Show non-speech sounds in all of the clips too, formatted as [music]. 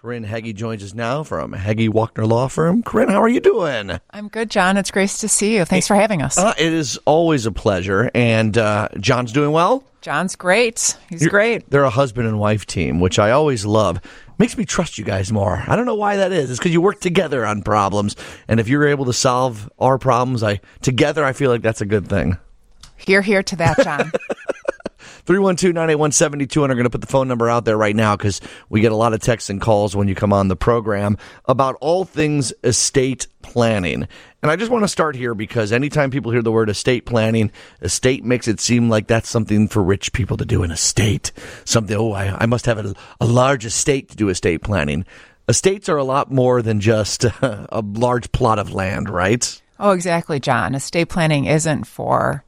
Corinne Heggie joins us now from Heggie Walkner Law Firm. Corinne, how are you doing? I'm good, John. It's great to see you. Thanks for having us. Uh, it is always a pleasure. And uh, John's doing well? John's great. He's You're, great. They're a husband and wife team, which I always love. Makes me trust you guys more. I don't know why that is. It's because you work together on problems. And if you're able to solve our problems, I together, I feel like that's a good thing. Hear, hear to that, John. [laughs] 312 981 7200. going to put the phone number out there right now because we get a lot of texts and calls when you come on the program about all things estate planning. And I just want to start here because anytime people hear the word estate planning, estate makes it seem like that's something for rich people to do in a state. Something, oh, I, I must have a, a large estate to do estate planning. Estates are a lot more than just [laughs] a large plot of land, right? Oh, exactly, John. Estate planning isn't for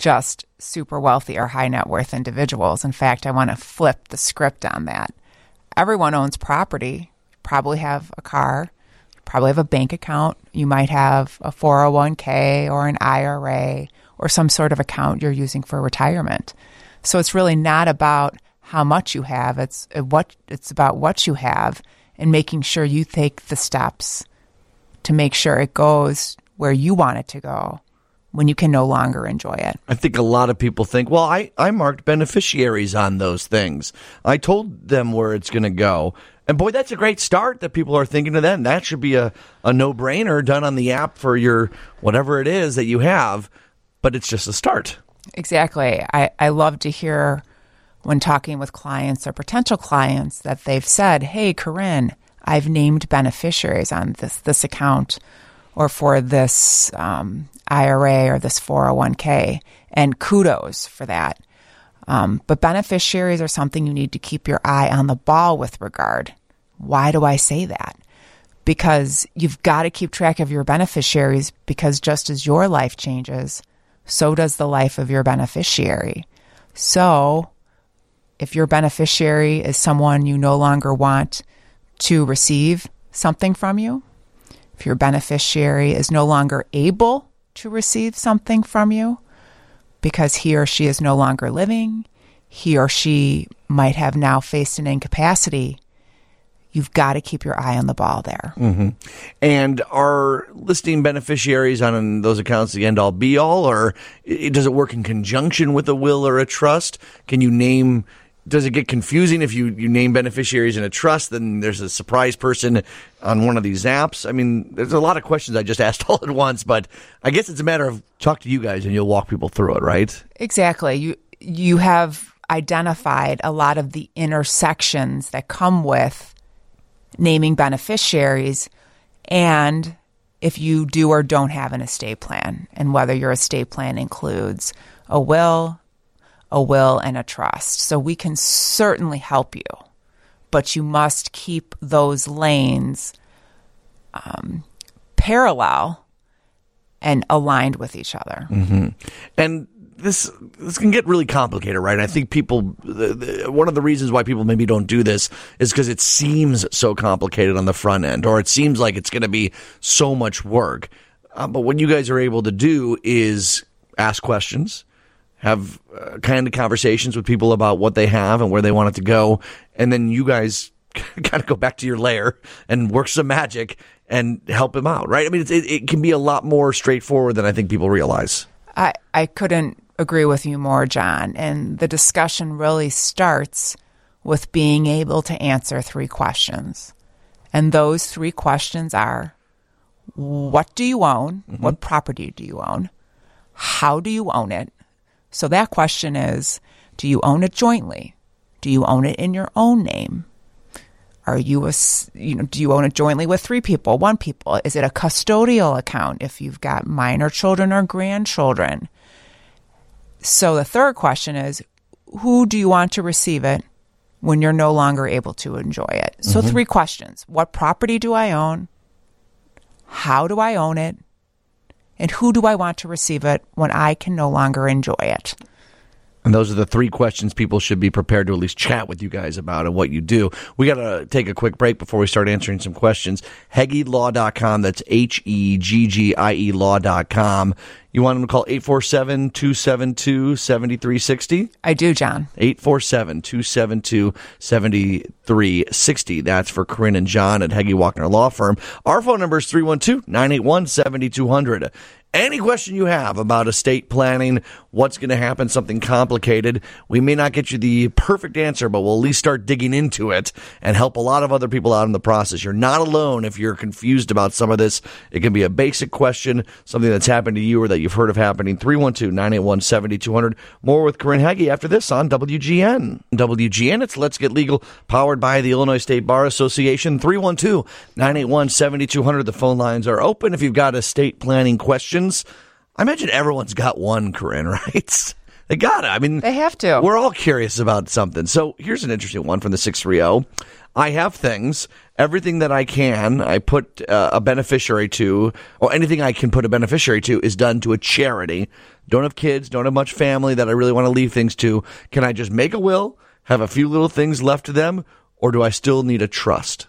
just super wealthy or high net worth individuals. In fact, I want to flip the script on that. Everyone owns property. Probably have a car, probably have a bank account, you might have a 401k or an IRA or some sort of account you're using for retirement. So it's really not about how much you have, it's uh, what it's about what you have and making sure you take the steps to make sure it goes where you want it to go when you can no longer enjoy it. I think a lot of people think, well, I, I marked beneficiaries on those things. I told them where it's going to go. And boy, that's a great start that people are thinking of then. That should be a, a no brainer done on the app for your whatever it is that you have, but it's just a start. Exactly. I, I love to hear when talking with clients or potential clients that they've said, Hey, Corinne, I've named beneficiaries on this, this account or for this um, IRA or this 401k. And kudos for that. Um, but beneficiaries are something you need to keep your eye on the ball with regard. Why do I say that? Because you've got to keep track of your beneficiaries because just as your life changes, so does the life of your beneficiary. So, if your beneficiary is someone you no longer want to receive something from you, if your beneficiary is no longer able to receive something from you because he or she is no longer living, he or she might have now faced an incapacity. You've got to keep your eye on the ball there. Mm-hmm. And are listing beneficiaries on those accounts the end all be all, or does it work in conjunction with a will or a trust? Can you name does it get confusing if you, you name beneficiaries in a trust, then there's a surprise person on one of these apps? I mean, there's a lot of questions I just [laughs] asked all at once, but I guess it's a matter of talk to you guys and you'll walk people through it, right? Exactly. You you have identified a lot of the intersections that come with naming beneficiaries and if you do or don't have an estate plan and whether your estate plan includes a will, a will and a trust. So we can certainly help you, but you must keep those lanes um, parallel and aligned with each other. Mm-hmm. And this this can get really complicated, right? I think people the, the, one of the reasons why people maybe don't do this is because it seems so complicated on the front end, or it seems like it's going to be so much work. Uh, but what you guys are able to do is ask questions, have uh, kind of conversations with people about what they have and where they want it to go, and then you guys [laughs] kind of go back to your lair and work some magic and help them out, right? I mean, it, it can be a lot more straightforward than I think people realize. I, I couldn't agree with you more, John. And the discussion really starts with being able to answer three questions. And those three questions are what do you own? Mm-hmm. What property do you own? How do you own it? So that question is do you own it jointly? Do you own it in your own name? Are you a, you know, do you own it jointly with three people, one people? Is it a custodial account if you've got minor children or grandchildren? So the third question is who do you want to receive it when you're no longer able to enjoy it? So mm-hmm. three questions. What property do I own? How do I own it? And who do I want to receive it when I can no longer enjoy it? And those are the three questions people should be prepared to at least chat with you guys about and what you do. We got to take a quick break before we start answering some questions. HeggieLaw.com. That's H E G G I E Law.com. You want them to call 847 272 7360? I do, John. 847 272 7360. That's for Corinne and John at Heggie Walkner Law Firm. Our phone number is 312 981 7200. Any question you have about estate planning, what's going to happen, something complicated, we may not get you the perfect answer, but we'll at least start digging into it and help a lot of other people out in the process. You're not alone if you're confused about some of this. It can be a basic question, something that's happened to you or that you've heard of happening. 312 981 7200. More with Corinne Heggie after this on WGN. WGN, it's Let's Get Legal, powered by the Illinois State Bar Association. 312 981 7200. The phone lines are open if you've got estate planning questions. I imagine everyone's got one, Corinne, [laughs] right? They got it. I mean, They have to. We're all curious about something. So here's an interesting one from the 630. I have things, everything that I can, I put uh, a beneficiary to, or anything I can put a beneficiary to is done to a charity. Don't have kids, don't have much family that I really want to leave things to. Can I just make a will, have a few little things left to them, or do I still need a trust?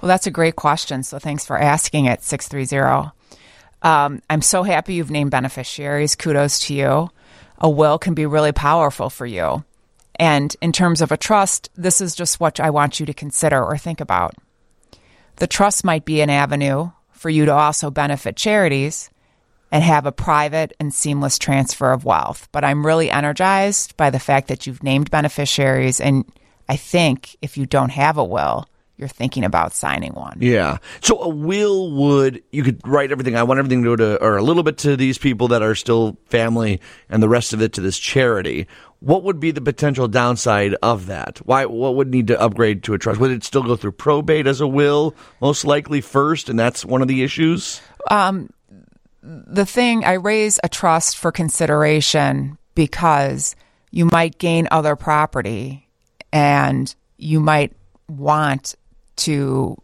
Well, that's a great question. So thanks for asking it, 630. Um, I'm so happy you've named beneficiaries. Kudos to you. A will can be really powerful for you. And in terms of a trust, this is just what I want you to consider or think about. The trust might be an avenue for you to also benefit charities and have a private and seamless transfer of wealth. But I'm really energized by the fact that you've named beneficiaries. And I think if you don't have a will, you're thinking about signing one. Yeah. So a will would you could write everything. I want everything to go to or a little bit to these people that are still family, and the rest of it to this charity. What would be the potential downside of that? Why? What would need to upgrade to a trust? Would it still go through probate as a will, most likely first, and that's one of the issues? Um, the thing I raise a trust for consideration because you might gain other property and you might want to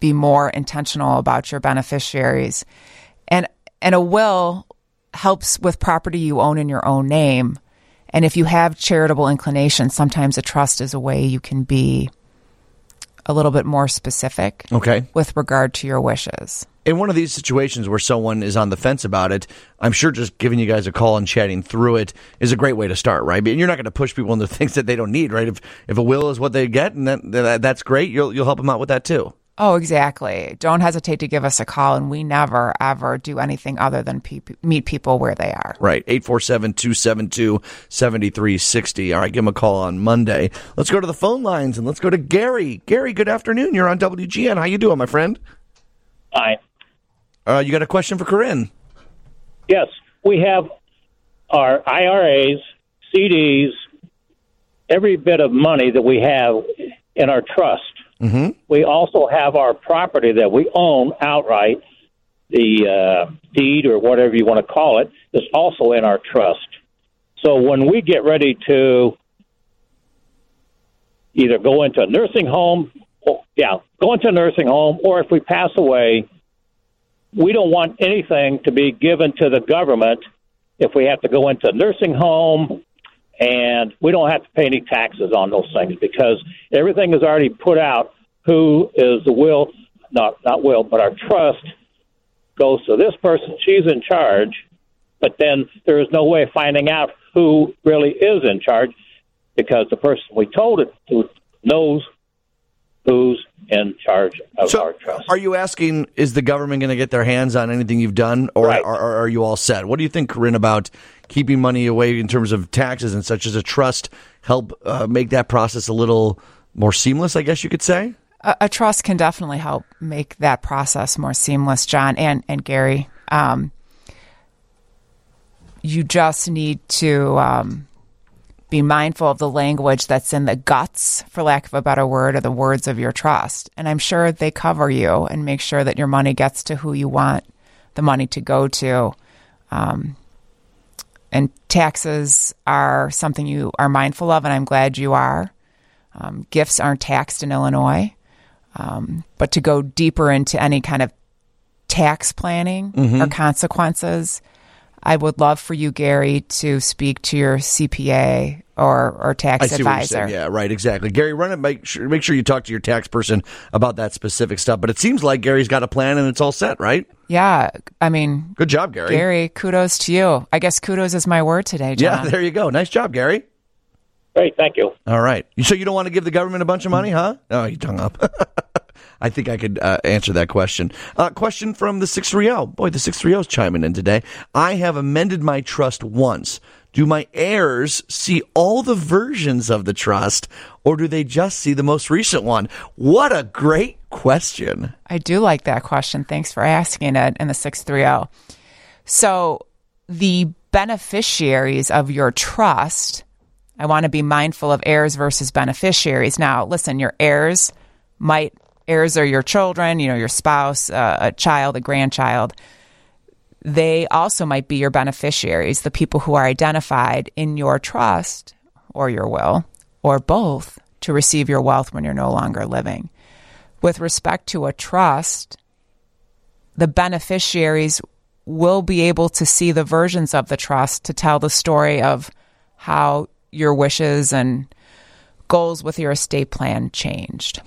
be more intentional about your beneficiaries. And and a will helps with property you own in your own name. And if you have charitable inclinations, sometimes a trust is a way you can be a little bit more specific Okay. with regard to your wishes. in one of these situations where someone is on the fence about it, I'm sure just giving you guys a call and chatting through it is a great way to start, right? And you're not going to push people into [laughs] things that they don't need, right? If if a will is what they get, and that, that that's great, you'll you'll help them out with that too. Oh, exactly. Don't hesitate to give us a call, and we never, ever do anything other than pe- meet people where they are. Right. 847 272 7360. All right, give them a call on Monday. Let's go to the phone lines and let's go to Gary. Gary, good afternoon. You're on WGN. How you doing, my friend? Hi. Uh, you got a question for Corinne? Yes, we have our IRAs, CDs, every bit of money that we have in our trust. Mm-hmm. We also have our property that we own outright, the uh, deed or whatever you want to call it, is also in our trust. So when we get ready to either go into a nursing home, or, yeah, go into a nursing home, or if we pass away, we don't want anything to be given to the government if we have to go into a nursing home and we don't have to pay any taxes on those things because everything is already put out. Who is the will? Not not will but our trust goes to this person. She's in charge. But then there is no way of finding out who really is in charge because the person we told it to knows who's in charge of So, our trust are you asking, is the government going to get their hands on anything you've done, or, Right. or, or are you all set? What do you think, Corinne, about keeping money away in terms of taxes and such as a trust help uh, make that process a little more seamless, I guess you could say? A, a trust can definitely help make that process more seamless, John and and Gary. Um, you just need to um, be mindful of the language that's in the guts, for lack of a better word, or the words of your trust. And I'm sure they cover you and make sure that your money gets to who you want the money to go to. Um, and taxes are something you are mindful of, and I'm glad you are. Um, gifts aren't taxed in Illinois. Um, but to go deeper into any kind of tax planning or consequences, I would love for you, Gary, to speak to your CPA or or tax I see advisor. saying. Yeah, right, exactly. Gary, run it. Make sure, make sure you talk to your tax person about that specific stuff. But it seems like Gary's got a plan and it's all set, right? Yeah, I mean, Good job, Gary. Gary, kudos to you. I guess kudos is my word today, yeah, there you go. Nice job, Gary. Great, thank you. All right. So you don't want to give the government a bunch of money, huh? Oh, he hung up. [laughs] I think I could uh, answer that question. Uh, question from the 630. Boy, the 630 is chiming in today. I have amended my trust once. Do my heirs see all the versions of the trust, or do they just see the most recent one? What a great question. I do like that question. Thanks for asking it in the 630. So, the beneficiaries of your trust, I want to be mindful of heirs versus beneficiaries. Now, listen, your heirs might, heirs are your children, you know, your spouse, uh, a child, a grandchild. They also might be your beneficiaries, the people who are identified in your trust or your will, or both, to receive your wealth when you're no longer living with respect to a trust, the beneficiaries will be able to see the versions of the trust to tell the story of how your wishes and goals with your estate plan changed.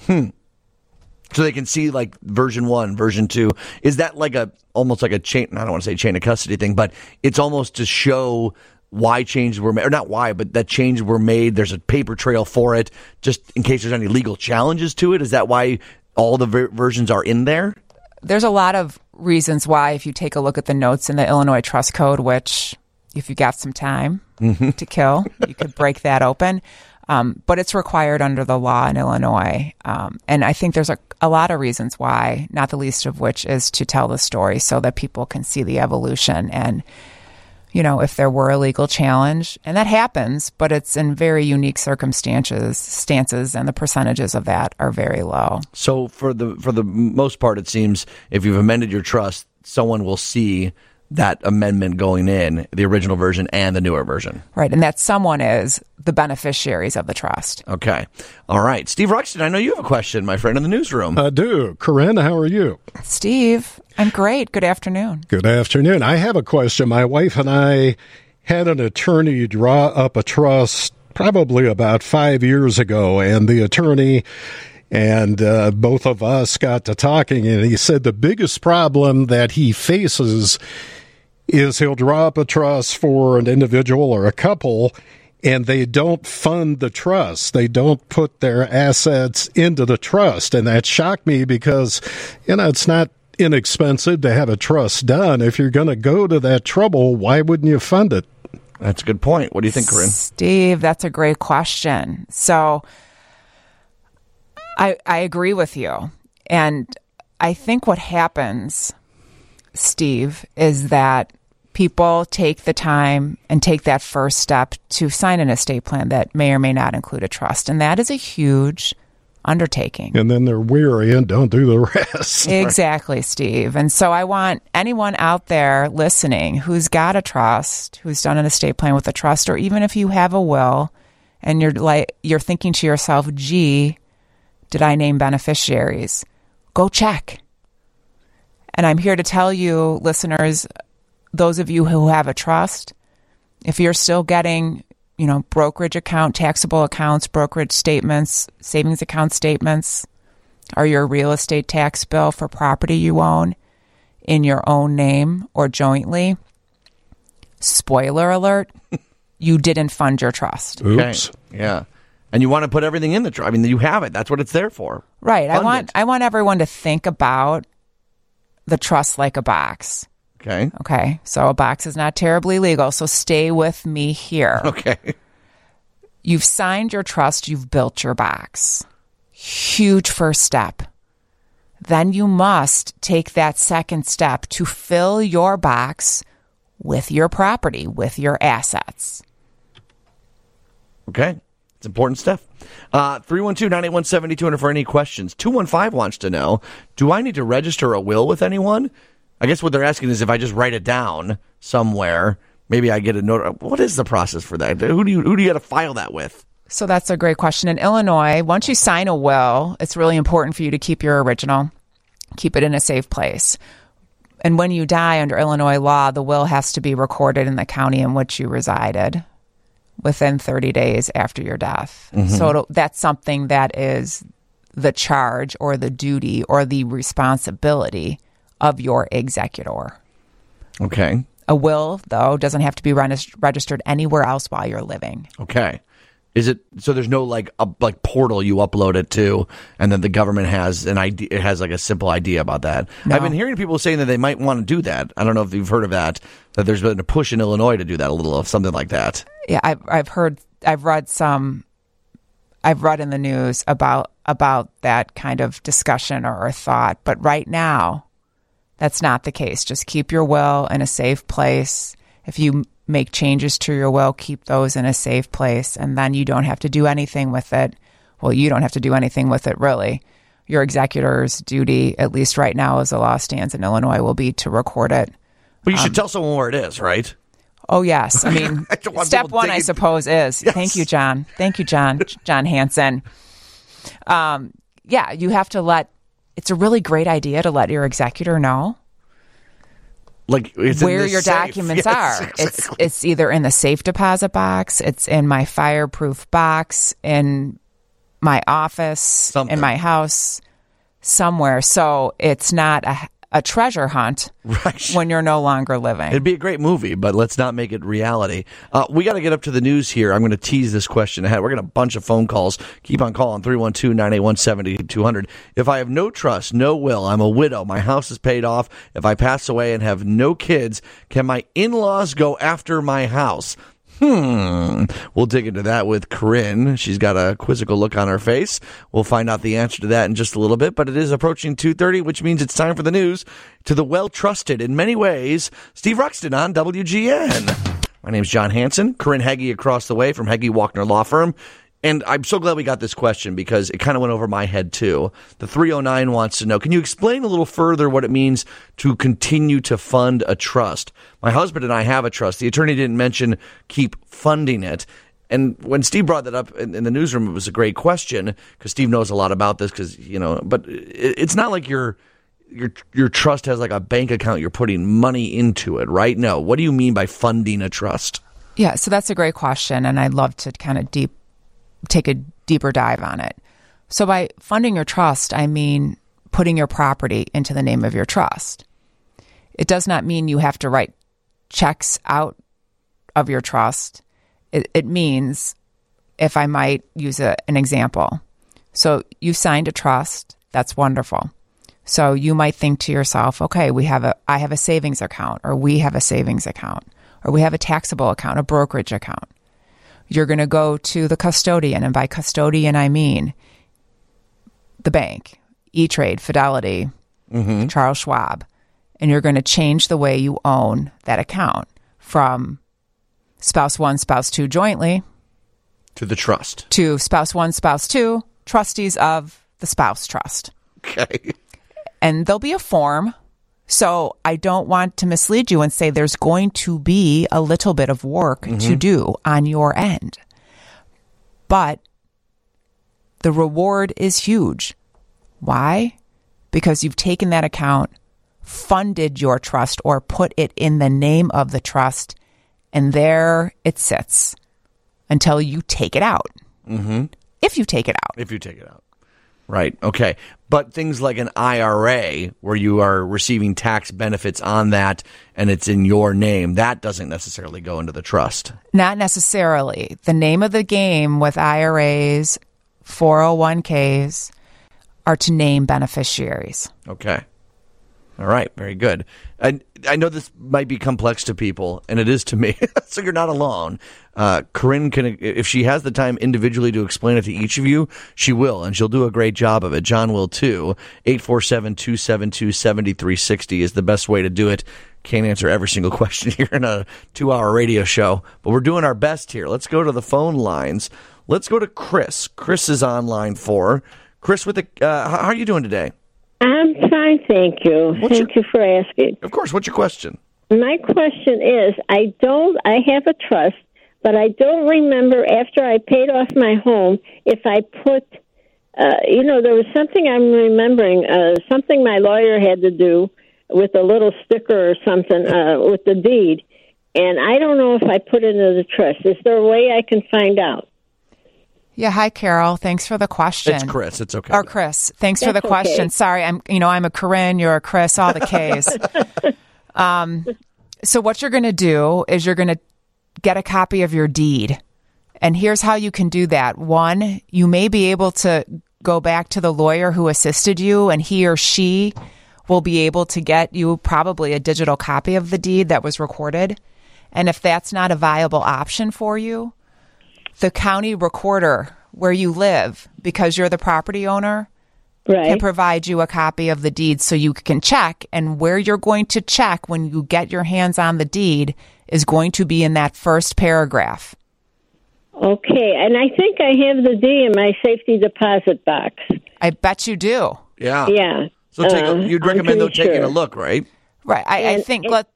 So they can see like version one, version two. Is that like a almost like a chain? I don't want to say chain of custody thing, but it's almost to show why changes were made, or not why, but that changes were made. There's a paper trail for it, just in case there's any legal challenges to it. Is that why all the ver- versions are in there? There's a lot of reasons why, if you take a look at the notes in the Illinois Trust Code, which, if you got some time mm-hmm. to kill, you could break that open. Um, but it's required under the law in Illinois. Um, and I think there's a, a lot of reasons why, not the least of which is to tell the story so that people can see the evolution and, you know, if there were a legal challenge, and that happens, but it's in very unique circumstances, stances, and the percentages of that are very low. So for the for the most part, it seems if you've amended your trust, someone will see that amendment going in, the original version and the newer version. Right. And that someone is the beneficiaries of the trust. Okay. All right. Steve Ruxton, I know you have a question, my friend in the newsroom. I do. Corinne, how are you? Steve, I'm great. Good afternoon. Good afternoon. I have a question. My wife and I had an attorney draw up a trust probably about five years ago, and the attorney and uh, both of us got to talking, and he said the biggest problem that he faces is he'll draw up a trust for an individual or a couple. And they don't fund the trust. They don't put their assets into the trust. And that shocked me because, you know, it's not inexpensive to have a trust done. If you're going to go to that trouble, why wouldn't you fund it? That's a good point. What do you think, Corinne? Steve, that's a great question. So I I agree with you. And I think what happens, Steve, is that people take the time and take that first step to sign an estate plan that may or may not include a trust. And that is a huge undertaking. And then they're weary and don't do the [laughs] rest. [laughs] Exactly, Steve. And so I want anyone out there listening who's got a trust, who's done an estate plan with a trust, or even if you have a will and you're like you're thinking to yourself, gee, did I name beneficiaries? Go check. And I'm here to tell you, listeners, those of you who have a trust, if you're still getting, you know, brokerage account, taxable accounts, brokerage statements, savings account statements, or your real estate tax bill for property you own in your own name or jointly, spoiler alert, [laughs] you didn't fund your trust. Oops. Okay. Yeah. And you want to put everything in the trust. I mean, you have it. That's what it's there for. Right. I want it. I want everyone to think about the trust like a box. Okay. Okay. So a box is not terribly legal, so stay with me here. [laughs] Okay. You've signed your trust, you've built your box. Huge first step. Then you must take that second step to fill your box with your property, with your assets. Okay. It's important stuff. Uh, 312-981-7200 for any questions. 215 wants to know, do I need to register a will with anyone? I guess what they're asking is if I just write it down somewhere, maybe I get a note. What is the process for that? Who do you, who do you got to file that with? So that's a great question. In Illinois, once you sign a will, it's really important for you to keep your original, keep it in a safe place. and when you die under Illinois law, the will has to be recorded in the county in which you resided within 30 days after your death. Mm-hmm. So it'll- that's something that is the charge or the duty or the responsibility of your executor. Okay. A will, though, doesn't have to be regis- registered anywhere else while you're living. Okay. Is it so? There's no like a like portal you upload it to, and then the government has an idea. It has like a simple idea about that. I've been hearing people saying that they might want to do that. I don't know if you've heard of that. That there's been a push in Illinois to do that a little of something like that. yeah, I've I've heard I've read some I've read in the news about about that kind of discussion or, or thought, but right now that's not the case. Just keep your will in a safe place. If you make changes to your will, keep those in a safe place and then you don't have to do anything with it. Well, you don't have to do anything with it really. Your executor's duty, at least right now as the law stands in Illinois, will be to record it. But you should tell someone where it is, right? Oh yes, I mean [laughs] I step one, I suppose, is Yes. thank you, John. Thank you, John. John Hanson. Um, yeah, you have to let. It's a really great idea to let your executor know Like it's where your safe. [laughs] documents Yes, are. exactly. It's it's either in the safe deposit box, it's in my fireproof box, in my office, Something. in my house, somewhere. So it's not a, a treasure hunt Right. when you're no longer living. It'd be a great movie, but let's not make it reality. Uh, we got to get up to the news here. I'm going to tease this question ahead. We're going to a bunch of phone calls. Keep on calling 312 981 7200. If I have no trust, no will, I'm a widow, my house is paid off. If I pass away and have no kids, can my in laws go after my house? Hmm. We'll dig into that with Corinne. She's got a quizzical look on her face. We'll find out the answer to that in just a little bit, but it is approaching 2.30, which means it's time for the news to the well-trusted, in many ways, Steve Ruxton on WGN. My name's John Hanson. Corinne Heggie across the way from Heggie Walkner Law Firm. And I'm so glad we got this question because it kind of went over my head too. The 309 wants to know, can you explain a little further what it means to continue to fund a trust? My husband and I have a trust. The attorney didn't mention keep funding it. And when Steve brought that up in, the newsroom, it was a great question because Steve knows a lot about this because, you know, but it, it's not like your, your, your trust has like a bank account you're putting money into it, right? No. What do you mean by funding a trust? Yeah, so that's a great question, and I'd love to kind of deep take a deeper dive on it. So by funding your trust, I mean putting your property into the name of your trust. It does not mean you have to write checks out of your trust. It, it means, if I might use a, an example, so you signed a trust. That's wonderful. So you might think to yourself, okay, we have a I have a savings account or we have a savings account or we have a taxable account, a brokerage account. You're going to go to the custodian and by custodian I mean the bank, E-Trade, Fidelity, mm-hmm. Charles Schwab, and you're going to change the way you own that account from spouse 1, spouse 2 jointly To the trust. to spouse 1, spouse 2, trustees of the spouse trust. Okay. and there'll be a form. So I don't want to mislead you and say there's going to be a little bit of work to do on your end. But the reward is huge. Why? Because you've taken that account, funded your trust, or put it in the name of the trust, and there it sits until you take it out. Mm-hmm. If you take it out. If you take it out. Right. Okay. But things like an IRA where you are receiving tax benefits on that and it's in your name, that doesn't necessarily go into the trust. Not necessarily. The name of the game with IRAs, 401ks are to name beneficiaries. Okay. All right. Very good. I, I know this might be complex to people, and it is to me, [laughs] so you're not alone. Uh, Corinne can, if she has the time individually to explain it to each of you, she will, and she'll do a great job of it. John will too. 847 272 7360 is the best way to do it. Can't answer every single [laughs] question here in a two hour radio show, but we're doing our best here. Let's go to the phone lines. Let's go to Chris. Chris is on line four. Chris, with the, uh, how are you doing today? I'm fine, thank you. What's thank you for asking. Of course. What's your question? My question is I don't, I have a trust, but I don't remember after I paid off my home if I put, uh, you know, there was something I'm remembering, uh, something my lawyer had to do with a little sticker or something uh, with the deed, and I don't know if I put it into the trust. Is there a way I can find out? Yeah, hi Carol. Thanks for the question. It's Chris. It's okay. Or Chris. Thanks for the question. okay. Sorry, I'm you know, I'm a Corinne, you're a Chris, all the K's. [laughs] um so what you're going to do is you're going to get a copy of your deed. And here's how you can do that. One, you may be able to go back to the lawyer who assisted you and he or she will be able to get you probably a digital copy of the deed that was recorded. And if that's not a viable option for you, the county recorder where you live, because you're the property owner, Right. can provide you a copy of the deed so you can check. And where you're going to check when you get your hands on the deed is going to be in that first paragraph. Okay, and I think I have the D in my safety deposit box. I bet you do. Yeah. Yeah. So take a, Uh, you'd I'm recommend though pretty taking a look, right? Right. I, I think and- let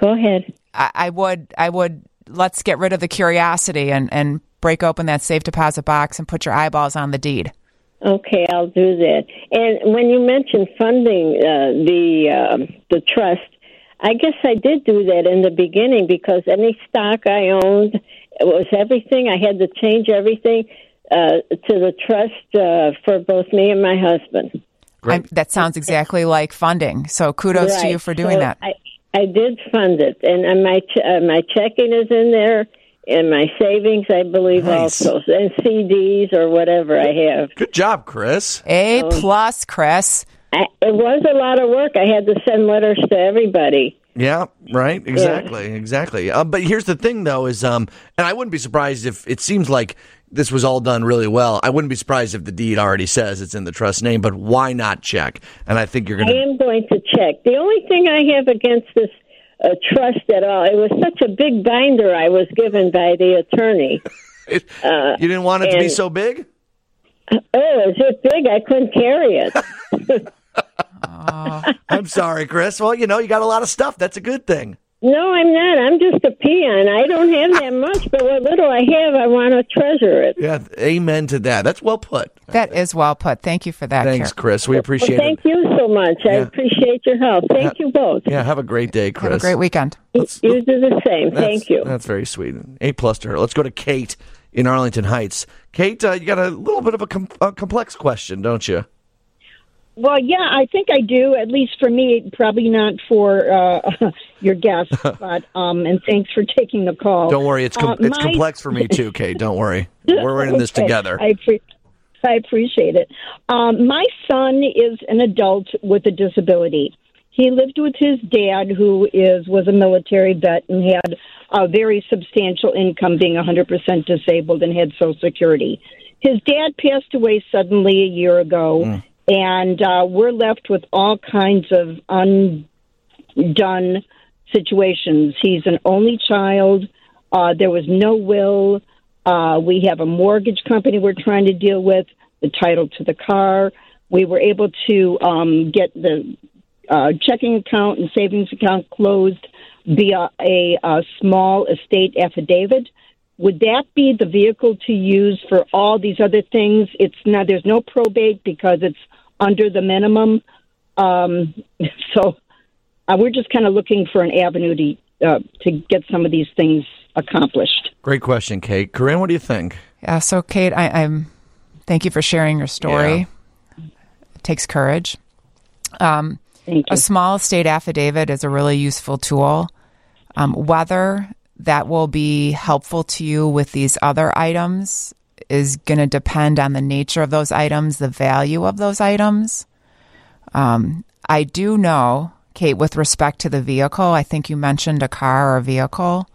Go ahead. I, I would I would let's get rid of the curiosity and, and break open that safe deposit box and put your eyeballs on the deed. Okay, I'll do that. And when you mentioned funding uh, the um the trust, I guess I did do that in the beginning because any stock I owned it was everything. I had to change everything uh, to the trust uh, for both me and my husband. I, that sounds exactly like funding. So kudos to you for doing So that. I, I did fund it, and, and my ch- uh, my checking is in there, and my savings, I believe, Nice. also, and CDs or whatever I have. Good job, Chris. A plus, Chris. I, it was a lot of work. I had to send letters to everybody. Yeah, right. Exactly, exactly. Um, but here's the thing, though, is um, and I wouldn't be surprised if it seems like this was all done really well. I wouldn't be surprised if the deed already says it's in the trust name. But why not check? And I think you're gonna. I am going to check. The only thing I have against this uh, trust at all, it was such a big binder I was given by the attorney. [laughs] It, you didn't want it to be so big. Oh, it big? I couldn't carry it. [laughs] [laughs] I'm sorry, Chris. Well, you know, you got a lot of stuff. That's a good thing. No, I'm not. I'm just a peon. I don't have that much, but what little I have, I want to treasure it. Yeah, amen to that. That's well put. That is well put. Thank you for that, Thanks, Carol. Chris. We Well, appreciate thank it. Thank you so much. I appreciate your help. Thank you both. Yeah, have a great day, Chris. Have a great weekend. You do the same. Thank you. That's very sweet. A plus to her. Let's go to Kate in Arlington Heights. Kate, uh, you got a little bit of a, com- a complex question, don't you? Well, yeah, I think I do. At least for me, probably not for uh, [laughs] your guest. [laughs] But um, and thanks for taking the call. Don't worry, it's com- Uh, it's my- complex for me too, Kate. Don't worry, we're in this [laughs] Okay, together. I, appre- I appreciate it. Um, my son is an adult with a disability. He lived with his dad, who is was a military vet and had a very substantial income, being 100% disabled, and had Social Security. His dad passed away suddenly a year ago, and uh, we're left with all kinds of undone situations. He's an only child. Uh, there was no will. Uh, we have a mortgage company we're trying to deal with, the title to the car. We were able to um, get the uh, checking account and savings account closed via a, uh small estate affidavit. Would that be the vehicle to use for all these other things? It's not. There's no probate because it's under the minimum. Um, [laughs] so uh, we're just kind of looking for an avenue to uh, to get some of these things accomplished. Great question, Kate. Corinne, what do you think? Yeah. So, Kate, I, I'm. Thank you for sharing your story. It takes courage. Um, Thank you. a small estate affidavit is a really useful tool. Um, whether that will be helpful to you with these other items is going to depend on the nature of those items, the value of those items. Um, I do know, Kate, with respect to the vehicle, I think you mentioned a car or a vehicle.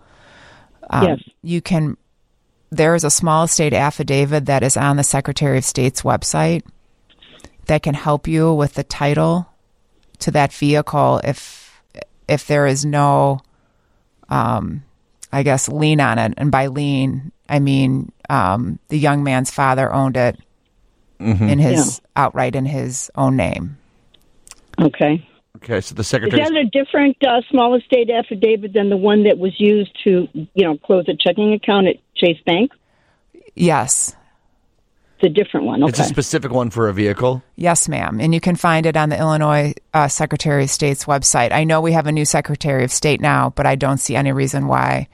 Um, Yes. You can, there is a small estate affidavit that is on the Secretary of State's website that can help you with the title to that vehicle if if there is no um I guess lien on it and by lien, I mean um the young man's father owned it in his outright in his own name. Okay. Okay, so the secretary Is secretary. that a different uh, small estate affidavit than the one that was used to, you know, close a checking account at Chase Bank? Yes. It's a different one. Okay. It's a specific one for a vehicle. Yes, ma'am. And you can find it on the Illinois uh, Secretary of State's website. I know we have a new Secretary of State now, but I don't see any reason why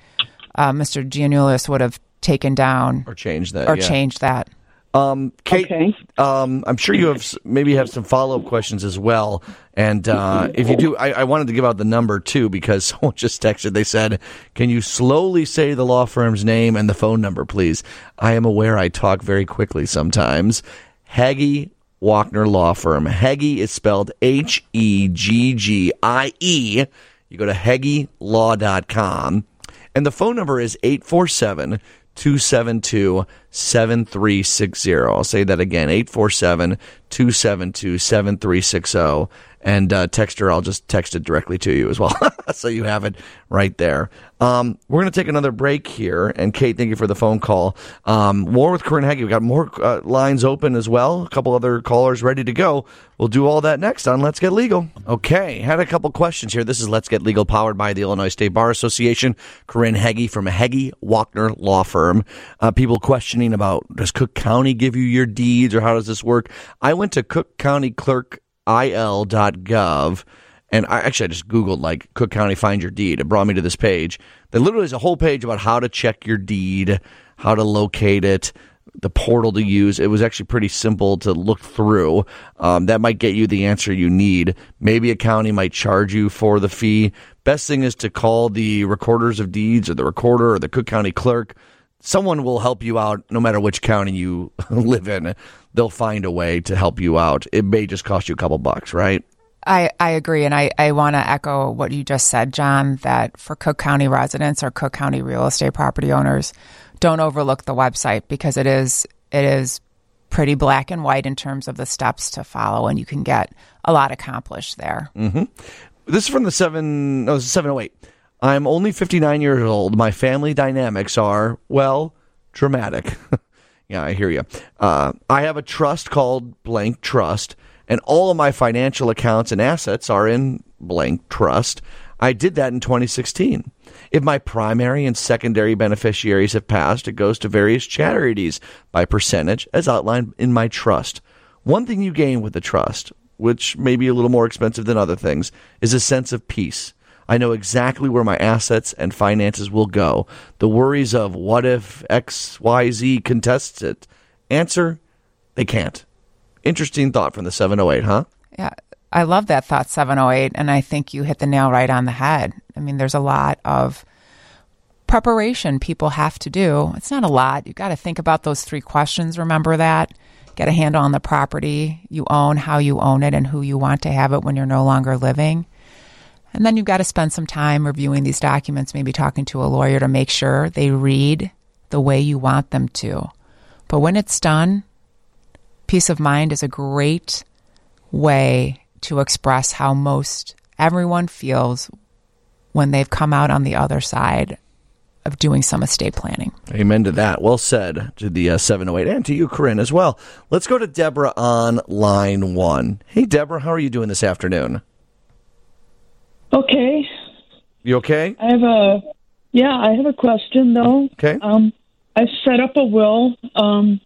uh, Mr. Giannoulis would have taken down or change that or yeah. changed that. Um, Kate, Okay. um, I'm sure you have maybe have some follow up questions as well. And uh, if you do, I, I wanted to give out the number too because [laughs] someone just texted. They said, "Can you slowly say the law firm's name and the phone number, please?" I am aware I talk very quickly sometimes. Heggie Walkner Law Firm. Heggie is spelled H E G G I E. You go to HeggieLaw.com. And the phone number is 847 272 7360. I'll say that again 847 272 7360. And uh, text her, I'll just text it directly to you as well. [laughs] so you have it right there. Um, we're going to take another break here. And Kate, thank you for the phone call. Um, more with Corinne Heggie. We've got more uh, lines open as well. A couple other callers ready to go. We'll do all that next on Let's Get Legal. Okay, had a couple questions here. This is Let's Get Legal, powered by the Illinois State Bar Association. Corinne Heggie from Heggie Walkner Law Firm. Uh, people questioning about does Cook County give you your deeds or how does this work? I went to Cook County Clerk il.gov and I actually I just googled like Cook County find your deed. It brought me to this page. There literally is a whole page about how to check your deed, how to locate it, the portal to use. It was actually pretty simple to look through. Um, that might get you the answer you need. Maybe a county might charge you for the fee. Best thing is to call the recorders of deeds or the recorder or the Cook County clerk. Someone will help you out no matter which county you [laughs] live in. They'll find a way to help you out. It may just cost you a couple bucks, right? I, I agree. And I, I want to echo what you just said, John, that for Cook County residents or Cook County real estate property owners, don't overlook the website because it is it is pretty black and white in terms of the steps to follow and you can get a lot accomplished there. Mm-hmm. This is from the seven no, seven oh eight. I'm only fifty nine years old. My family dynamics are well dramatic. [laughs] yeah, I hear you. Uh, I have a trust called Blank Trust, and all of my financial accounts and assets are in Blank Trust. I did that in 2016. If my primary and secondary beneficiaries have passed, it goes to various charities by percentage as outlined in my trust. One thing you gain with the trust, which may be a little more expensive than other things, is a sense of peace. I know exactly where my assets and finances will go. The worries of what if XYZ contests it. Answer, they can't. Interesting thought from the 708, huh? Yeah, I love that thought 708 and I think you hit the nail right on the head. I mean, there's a lot of preparation people have to do. It's not a lot. You've got to think about those three questions, remember that. Get a handle on the property you own, how you own it and who you want to have it when you're no longer living. And then you've got to spend some time reviewing these documents, maybe talking to a lawyer to make sure they read the way you want them to. But when it's done, peace of mind is a great way to express how most everyone feels when they've come out on the other side of doing some estate planning. Amen to that. Well said to the uh, 708 and to you, Corinne, as well. Let's go to Deborah on line one. Hey, Deborah, how are you doing this afternoon? Okay. You okay? I have a yeah, I have a question though. Okay. Um I set up a will um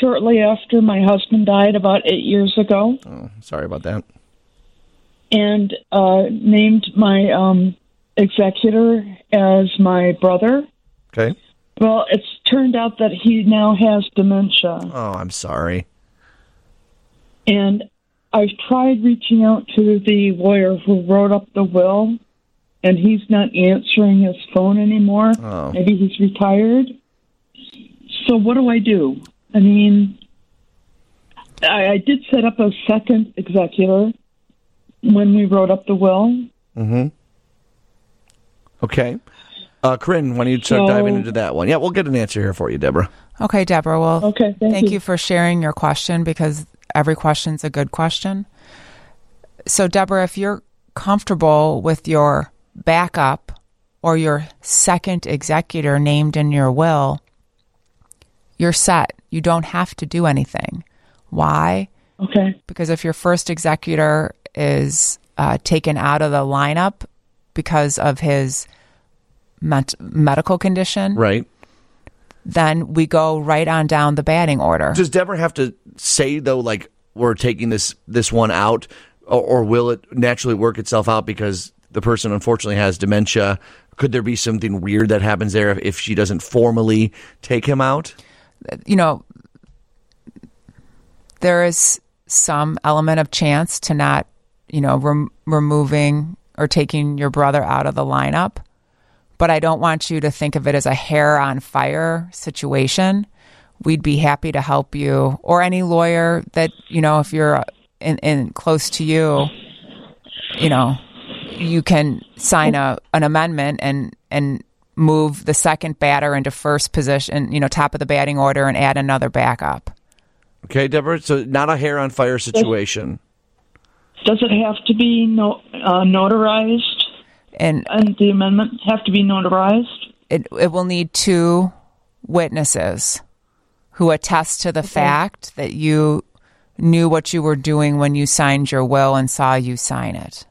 shortly after my husband died about 8 years ago Oh, sorry about that. and uh named my um executor as my brother. Okay. Well, it's turned out that he now has dementia Oh, I'm sorry. and I've tried reaching out to the lawyer who wrote up the will and he's not answering his phone anymore. Oh. Maybe he's retired. So what do I do? I mean, I, I did set up a second executor when we wrote up the will. Hmm. Okay. Uh, Corinne, why don't you start So- diving into that one? Yeah, we'll get an answer here for you, Deborah. Okay, Deborah. Well, Okay, thank you you. for sharing your question because every question's a good question. So, Deborah, if you're comfortable with your backup or your second executor named in your will, you're set. You don't have to do anything. Why? Okay. because if your first executor is uh, taken out of the lineup because of his ment- medical condition, Right. Then we go right on down the batting order. Does Deborah have to say though, like we're taking this this one out, or, or will it naturally work itself out because the person unfortunately has dementia? Could there be something weird that happens there if, if she doesn't formally take him out? you know, there is some element of chance to not, you know, rem- removing or taking your brother out of the lineup. But I don't want you to think of it as a hair on fire situation. We'd be happy to help you or any lawyer that, you know, if you're in, in close to you, you know, you can sign a an amendment and and move the second batter into first position, you know, top of the batting order and add another backup. Okay, Deborah. So not a hair on fire situation. Does it have to be no, uh, notarized? And And the amendment have to be notarized? it it will need two witnesses who attest to the fact that you knew what you were doing when you signed your will and saw you sign it.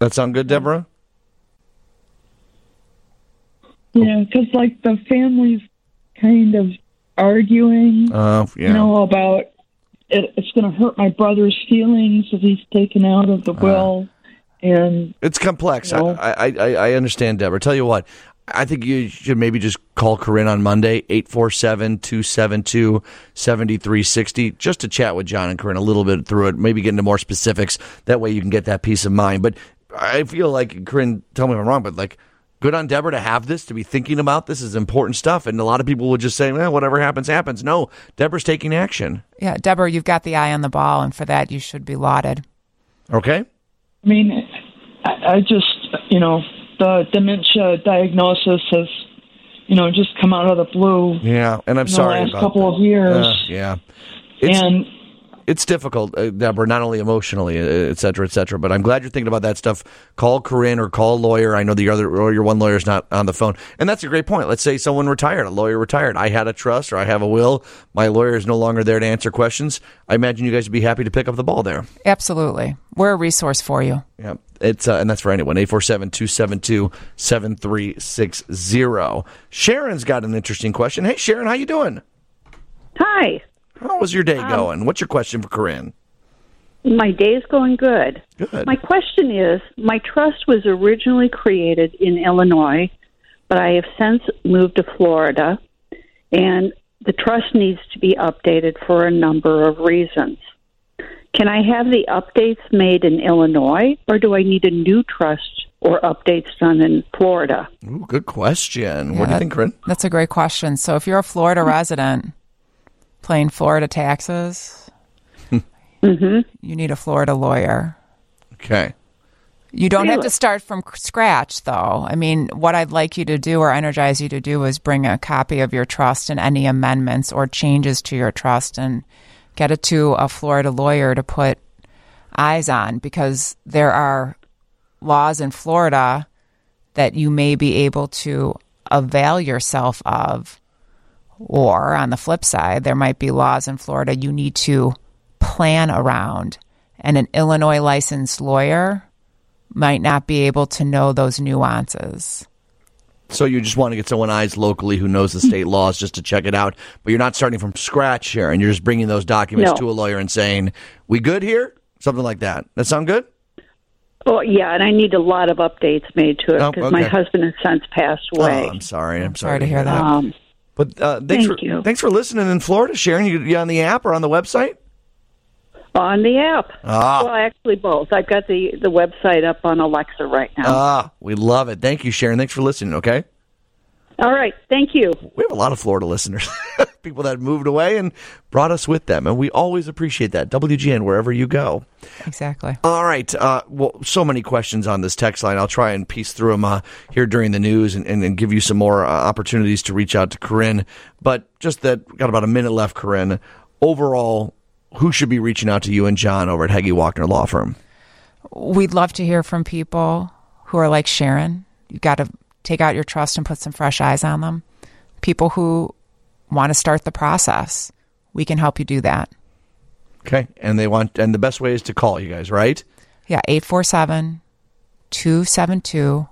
That sound good, Deborah? Yeah, because like the family's kind of arguing, Uh, yeah. you know, about it, it's going to hurt my brother's feelings if he's taken out of the will. And It's complex. I, No. I, I, I understand, Deborah. Tell you what, I think you should maybe just call Corinne on Monday, 847 272 7360, just to chat with John and Corinne a little bit through it, maybe get into more specifics. That way you can get that peace of mind. But I feel like, Corinne, tell me if I'm wrong, but like, good on Deborah to have this, to be thinking about this is important stuff. And a lot of people would just say, well, whatever happens, happens. No, Deborah's taking action. Yeah, Deborah, you've got the eye on the ball, and for that, you should be lauded. Okay? I mean, I, I just, you know, the dementia diagnosis has, you know, just come out of the blue Yeah. And I'm in the sorry last couple that. of years. Uh, yeah. It's, and it's difficult, uh, Deborah, not only emotionally, uh, et cetera, et cetera. But I'm glad you're thinking about that stuff. Call Corinne or call a lawyer. I know the other or your one lawyer's not on the phone, and that's a great point. Let's say someone retired, a lawyer retired. I had a trust or I have a will. My lawyer is no longer there to answer questions. I imagine you guys would be happy to pick up the ball there. Absolutely. We're a resource for you. Yeah, it's uh, and that's for anyone. 847-272-7360. Sharon's got an interesting question. Hey, Sharon, how you doing? Hi. How was your day um, going? What's your question for Corinne? My day is going good. Good. My question is my trust was originally created in Illinois, but I have since moved to Florida, and the trust needs to be updated for a number of reasons. Can I have the updates made in Illinois, or do I need a new trust or updates done in Florida? Ooh, good question. Yeah, what do you think, Corinne? That's a great question. So, if you're a Florida resident paying Florida taxes, [laughs] mm-hmm. you need a Florida lawyer. Okay. You don't have to start from scratch, though. I mean, what I'd like you to do or energize you to do is bring a copy of your trust and any amendments or changes to your trust and get it to a Florida lawyer to put eyes on because there are laws in Florida that you may be able to avail yourself of. Or on the flip side, there might be laws in Florida you need to plan around. And an Illinois licensed lawyer might not be able to know those nuances. So you just want to get someone eyes locally who knows the state laws just to check it out, but you're not starting from scratch here, and you're just bringing those documents No. to a lawyer and saying, "We good here?" Something like that. That sound good? Oh, yeah, and I need a lot of updates made to it Oh, because my husband has since passed away. Oh, I'm sorry. I'm sorry, Sorry to hear that. um, But uh, thanks Thank for you. thanks for listening in Florida, Sharon. You, you on the app or on the website? on the app. Ah. Well, actually, both. I've got the the website up on Alexa right now. Ah, we love it. Thank you, Sharon. Thanks for listening. Okay. All right, thank you. We have a lot of Florida listeners, [laughs] people that moved away and brought us with them, and we always appreciate that. WGN, wherever you go. Exactly. All right. Uh, well, so many questions on this text line. I'll try and piece through them uh, here during the news and, and, and give you some more uh, opportunities to reach out to Corinne. But just that, got about a minute left, Corinne. Overall, who should be reaching out to you and John over at Heggie Walkner Law Firm? We'd love to hear from people who are like Sharon. You've got to take out your trust and put some fresh eyes on them. People who want to start the process. We can help you do that. Okay. And they want, and the best way is to call you guys, right? Yeah, 847 272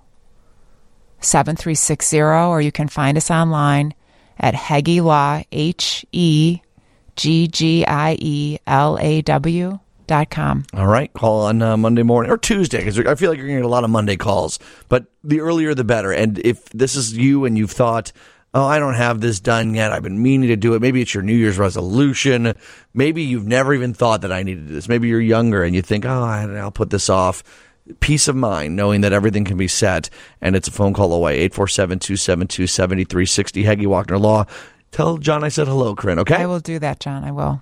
7360, or you can find us online at Heggie Law, H E G G I E L A W com. All right, call on uh, Monday morning or Tuesday because I feel like you're going to get a lot of Monday calls. But the earlier the better. And if this is you and you've thought, oh, I don't have this done yet, I've been meaning to do it. Maybe it's your New Year's resolution. Maybe you've never even thought that I needed this. Maybe you're younger and you think, oh, I'll put this off. Peace of mind knowing that everything can be set and it's a phone call away. 847 272 7360. Heggie Walkner Law. Tell John I said hello, Corinne, okay? I will do that, John. I will.